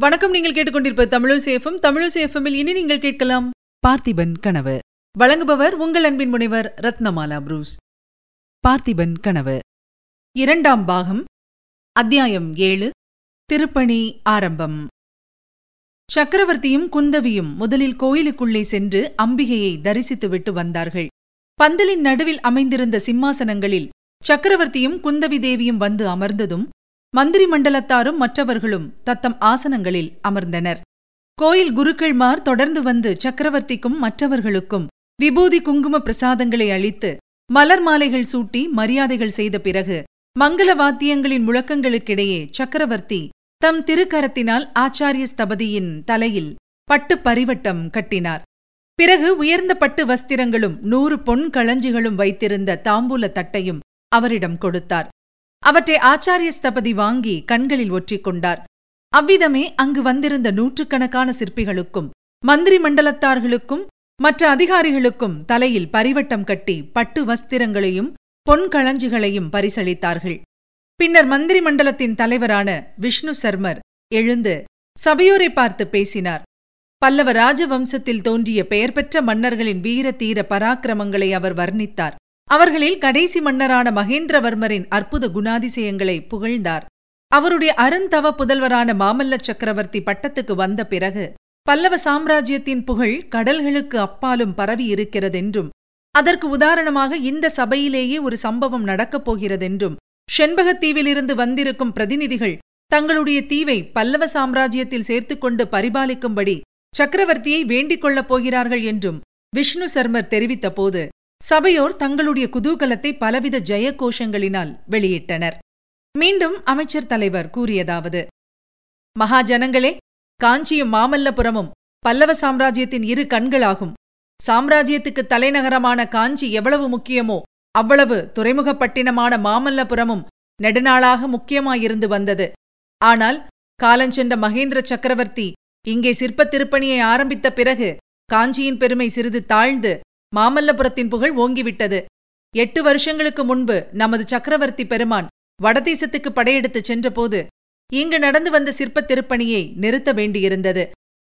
வணக்கம் நீங்கள் கேட்டுக்கொண்டிருப்ப தமிழசேஃபம் தமிழசேஃபமில் இனி நீங்கள் கேட்கலாம் பார்த்திபன் கனவு. வழங்குபவர் உங்கள் அன்பின் முனைவர் ரத்னமாலா புரூஸ். பார்த்திபன் கனவு. இரண்டாம் பாகம் அத்தியாயம் ஏழு திருப்பணி ஆரம்பம். சக்கரவர்த்தியும் குந்தவியும் முதலில் கோயிலுக்குள்ளே சென்று அம்பிகையை தரிசித்துவிட்டு வந்தார்கள். பந்தலின் நடுவில் அமைந்திருந்த சிம்மாசனங்களில் சக்கரவர்த்தியும் குந்தவி தேவியும் வந்து அமர்ந்ததும் மந்திரி மண்டலத்தாரும் மற்றவர்களும் தத்தம் ஆசனங்களில் அமர்ந்தனர். கோயில் குருக்கள்மார் தொடர்ந்து வந்து சக்கரவர்த்திக்கும் மற்றவர்களுக்கும் விபூதி குங்கும பிரசாதங்களை அளித்து மலர் மாலைகள் சூட்டி மரியாதைகள் செய்த பிறகு மங்கள வாத்தியங்களின் முழக்கங்களுக்கிடையே சக்கரவர்த்தி தம் திருக்கரத்தினால் ஆச்சாரிய ஸ்தபதியின் தலையில் பட்டு பரிவட்டம் கட்டினார். பிறகு உயர்ந்த பட்டு வஸ்திரங்களும் நூறு பொன் களஞ்சிகளும் வைத்திருந்த தாம்பூல தட்டையும் அவரிடம் கொடுத்தார். அவற்றை ஆச்சாரிய ஸ்தபதி வாங்கி கண்களில் ஒற்றிக் கொண்டார் அவ்விதமே அங்கு வந்திருந்த நூற்றுக்கணக்கான சிற்பிகளுக்கும் மந்திரி மண்டலத்தார்களுக்கும் மற்ற அதிகாரிகளுக்கும் தலையில் பரிவட்டம் கட்டி பட்டு வஸ்திரங்களையும் பொன் களஞ்சிகளையும் பரிசளித்தார்கள். பின்னர் மந்திரி மண்டலத்தின் தலைவரான விஷ்ணு சர்மர் எழுந்து சபையோரை பார்த்து பேசினார். பல்லவ ராஜவம்சத்தில் தோன்றிய பெயர் பெற்ற மன்னர்களின் வீர தீர பராக்கிரமங்களை அவர் வர்ணித்தார். அவர்களில் கடைசி மன்னரான மகேந்திரவர்மரின் அற்புத குணாதிசயங்களை புகழ்ந்தார். அவருடைய அருந்தவ புதல்வரான மாமல்ல சக்கரவர்த்தி பட்டத்துக்கு வந்த பிறகு பல்லவ சாம்ராஜ்யத்தின் புகழ் கடல்களுக்கு அப்பாலும் பரவி இருக்கிறதென்றும் அதற்கு உதாரணமாக இந்த சபையிலேயே ஒரு சம்பவம் நடக்கப் போகிறதென்றும் செண்பகத்தீவிலிருந்து வந்திருக்கும் பிரதிநிதிகள் தங்களுடைய தீவை பல்லவ சாம்ராஜ்யத்தில் சேர்த்துக்கொண்டு பரிபாலிக்கும்படி சக்கரவர்த்தியை வேண்டிக் கொள்ளப் போகிறார்கள் என்றும் விஷ்ணு சர்மர் தெரிவித்தபோது சபையோர் தங்களுடைய குதூகலத்தை பலவித ஜெய கோஷங்களினால் வெளியிட்டனர். மீண்டும் அமைச்சர் தலைவர் கூறியதாவது மகாஜனங்களே காஞ்சியும் மாமல்லபுரமும் பல்லவ சாம்ராஜ்யத்தின் இரு கண்களாகும். சாம்ராஜ்யத்துக்கு தலைநகரமான காஞ்சி எவ்வளவு முக்கியமோ அவ்வளவு துறைமுகப்பட்டினமான மாமல்லபுரமும் நெடுநாளாக முக்கியமாயிருந்து வந்தது. ஆனால் காலஞ்சென்ற மகேந்திர சக்கரவர்த்தி இங்கே சிற்பத் திருப்பணியை ஆரம்பித்த பிறகு காஞ்சியின் பெருமை சிறிது தாழ்ந்து மாமல்லபுரத்தின் புகழ் ஓங்கிவிட்டது. எட்டு வருஷங்களுக்கு முன்பு நமது சக்கரவர்த்தி பெருமான் வடதேசத்துக்கு படையெடுத்துச் சென்றபோது இங்கு நடந்து வந்த சிற்பத் திருப்பணியை நிறுத்த வேண்டியிருந்தது.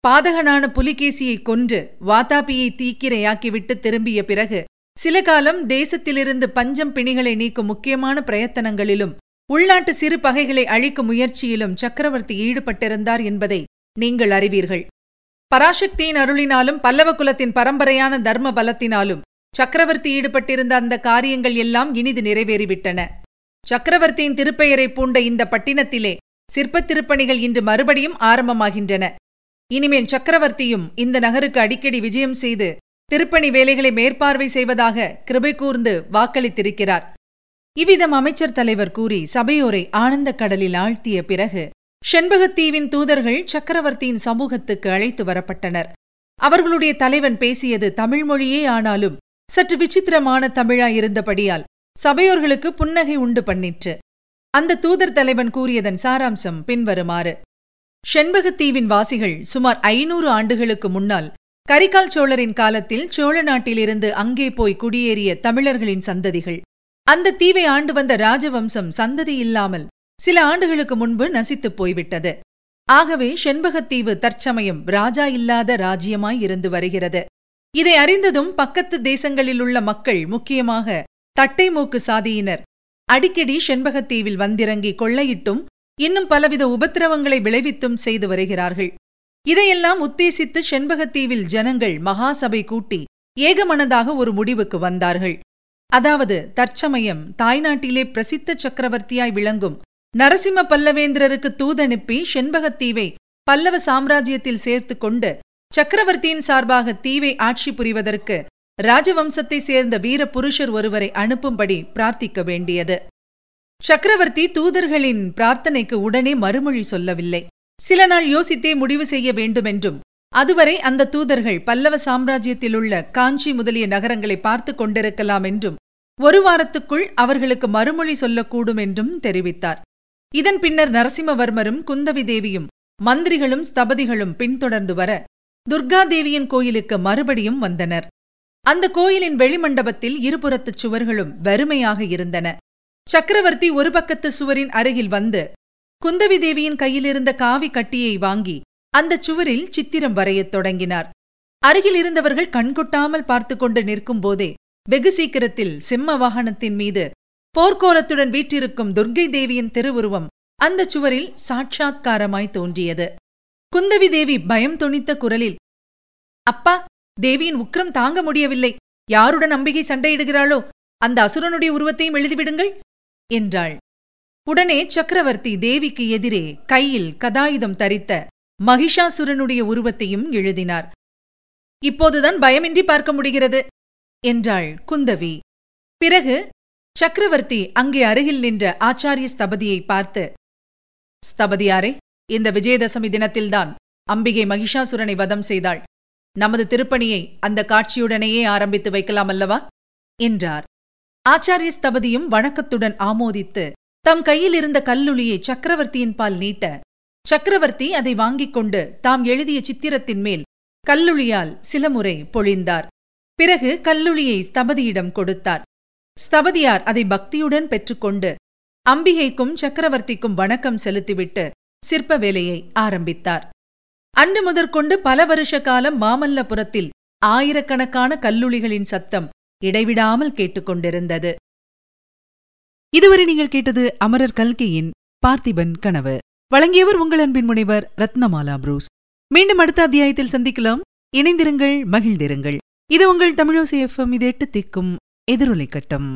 பாதகனான புலிகேசியை கொன்று வாதாபியை தீக்கிரையாக்கிவிட்டு திரும்பிய பிறகு சில காலம் தேசத்திலிருந்து பஞ்சம் பிணிகளை நீக்கும் முக்கியமான பிரயத்தனங்களிலும் உள்நாட்டு சிறு பகைகளை அழிக்கும் முயற்சியிலும் சக்கரவர்த்தி ஈடுபட்டிருந்தார் என்பதை நீங்கள் அறிவீர்கள். பராசக்தியின் அருளினாலும் பல்லவ குலத்தின் பரம்பரையான தர்ம பலத்தினாலும் சக்கரவர்த்தி ஈடுபட்டிருந்த அந்த காரியங்கள் எல்லாம் இனிது நிறைவேறிவிட்டன. சக்கரவர்த்தியின் திருப்பெயரை பூண்ட இந்த பட்டினத்திலே சிற்பத் திருப்பணிகள் இன்று மறுபடியும் ஆரம்பமாகின்றன. இனிமேல் சக்கரவர்த்தியும் இந்த நகருக்கு அடிக்கடி விஜயம் செய்து திருப்பணி வேலைகளை மேற்பார்வை செய்வதாக கிருபை கூர்ந்து வாக்களித்திருக்கிறார். இவ்விதம் அமைச்சர் தலைவர் கூறி சபையோரை ஆனந்தக் கடலில் ஆழ்த்திய பிறகு செண்பகத்தீவின் தூதர்கள் சக்கரவர்த்தியின் சமூகத்துக்கு அழைத்து வரப்பட்டனர். அவர்களுடைய தலைவன் பேசியது தமிழ் மொழியே ஆனாலும் சற்று விசித்திரமான தமிழாயிருந்தபடியால் சபையோர்களுக்கு புன்னகை உண்டு பண்ணிற்று. அந்த தூதர் தலைவன் கூறியதன் சாராம்சம் பின்வருமாறு. செண்பகத்தீவின் வாசிகள் சுமார் ஐநூறு ஆண்டுகளுக்கு முன்னால் கரிகால் சோழரின் காலத்தில் சோழ நாட்டிலிருந்து அங்கே போய் குடியேறிய தமிழர்களின் சந்ததிகள். அந்த தீவை ஆண்டு வந்த ராஜவம்சம் சந்ததி இல்லாமல் சில ஆண்டுகளுக்கு முன்பு நசித்துப் போய்விட்டது. ஆகவே செண்பகத்தீவு தற்சமயம் ராஜா இல்லாத ராஜ்யமாய் இருந்து வருகிறது. இதை அறிந்ததும் பக்கத்து தேசங்களிலுள்ள மக்கள் முக்கியமாக தட்டை மூக்கு சாதியினர் அடிக்கடி செண்பகத்தீவில் வந்திறங்கி கொள்ளையிட்டும் இன்னும் பலவித உபத்திரவங்களை விளைவித்தும் செய்து வருகிறார்கள். இதையெல்லாம் உத்தேசித்து செண்பகத்தீவில் ஜனங்கள் மகாசபை கூட்டி ஏகமனதாக ஒரு முடிவுக்கு வந்தார்கள். அதாவது தற்சமயம் தாய்நாட்டிலே பிரசித்த சக்கரவர்த்தியாய் விளங்கும் நரசிம்ம பல்லவேந்திரருக்கு தூதனுப்பி செண்பகத்தீவை பல்லவ சாம்ராஜ்யத்தில் சேர்த்து கொண்டு சக்கரவர்த்தியின் சார்பாக தீவை ஆட்சி புரிவதற்கு ராஜவம்சத்தை சேர்ந்த வீர புருஷர் ஒருவரை அனுப்பும்படி பிரார்த்திக்க வேண்டியது. சக்கரவர்த்தி தூதர்களின் பிரார்த்தனைக்கு உடனே மறுமொழி சொல்லவில்லை. சில நாள் யோசித்தே முடிவு செய்ய வேண்டுமென்றும் அதுவரை அந்த தூதர்கள் பல்லவ சாம்ராஜ்யத்திலுள்ள காஞ்சி முதலிய நகரங்களை பார்த்து கொண்டிருக்கலாம் என்றும் ஒரு வாரத்துக்குள் அவர்களுக்கு மறுமொழி சொல்லக்கூடும் என்றும் தெரிவித்தார். இதன் பின்னர் நரசிம்மவர்மரும் குந்தவி தேவியும் மந்திரிகளும் ஸ்தபதிகளும் பின்தொடர்ந்து வர துர்காதேவியின் கோயிலுக்கு மறுபடியும் வந்தனர். அந்த கோயிலின் வெளிமண்டபத்தில் இருபுறத்துச் சுவர்களும் வறுமையாக இருந்தன. சக்கரவர்த்தி ஒரு பக்கத்து சுவரின் அருகில் வந்து குந்தவி தேவியின் கையிலிருந்த காவி கட்டியை வாங்கி அந்தச் சுவரில் சித்திரம் வரையத் தொடங்கினார். அருகில் இருந்தவர்கள் கண்கொட்டாமல் பார்த்து கொண்டு நிற்கும்போதே வெகு சீக்கிரத்தில் சிம்ம வாகனத்தின் மீது போர்க்கோலத்துடன் வீற்றிருக்கும் துர்க்கை தேவியின் திருவுருவம் அந்தச் சுவரில் சாட்சாத்காரமாய் தோன்றியது. குந்தவி தேவி பயம் தொனித்த குரலில் அப்பா தேவியின் உக்ரம் தாங்க முடியவில்லை. யாருடன் அம்பிகை சண்டையிடுகிறாளோ அந்த அசுரனுடைய உருவத்தையும் எழுதிவிடுங்கள் என்றாள். உடனே சக்கரவர்த்தி தேவிக்கு எதிரே கையில் கதாயுதம் தரித்த மகிஷாசுரனுடைய உருவத்தையும் எழுதினார். இப்போதுதான் பயமின்றி பார்க்க முடிகிறது என்றாள் குந்தவி. பிறகு சக்கரவர்த்தி அங்கே அருகில் நின்ற ஆச்சாரிய ஸ்தபதியை பார்த்து ஸ்தபதியாரே இந்த விஜயதசமி தினத்தில்தான் அம்பிகை மகிஷாசுரனை வதம் செய்தாள். நமது திருப்பணியை அந்த காட்சியுடனேயே ஆரம்பித்து வைக்கலாம் அல்லவா? என்றார். ஆச்சாரிய ஸ்தபதியும் வணக்கத்துடன் ஆமோதித்து தம் கையில் இருந்த கல்லுளியை சக்கரவர்த்தியின் பால் நீட்ட சக்கரவர்த்தி அதை வாங்கிக் கொண்டு தாம் எழுதிய சித்திரத்தின் மேல் கல்லுளியால் சில முறை பொழிந்தார். பிறகு கல்லுளியை ஸ்தபதியிடம் கொடுத்தார். ஸ்தபதியார் அதை பக்தியுடன் பெற்றுக்கொண்டு அம்பிகைக்கும் சக்கரவர்த்திக்கும் வணக்கம் செலுத்திவிட்டு சிற்ப வேலையை ஆரம்பித்தார். அன்று முதற்கொண்டு பல வருஷ காலம் மாமல்லபுரத்தில் ஆயிரக்கணக்கான கல்லுளிகளின் சத்தம் இடைவிடாமல் கேட்டுக்கொண்டிருந்தது. இதுவரை நீங்கள் கேட்டது அமரர் கல்கையின் பார்த்திபன் கனவு. வழங்கியவர் உங்கள் அன்பின் முனைவர் ரத்னமாலா புரூஸ். மீண்டும் அடுத்த அத்தியாயத்தில் சந்திக்கலாம். இணைந்திருங்கள் மகிழ்ந்திருங்கள். இது உங்கள் தமிழோசி எஃப்எம் இது எட்டு திக்கும் எதிரொலை கட்டம்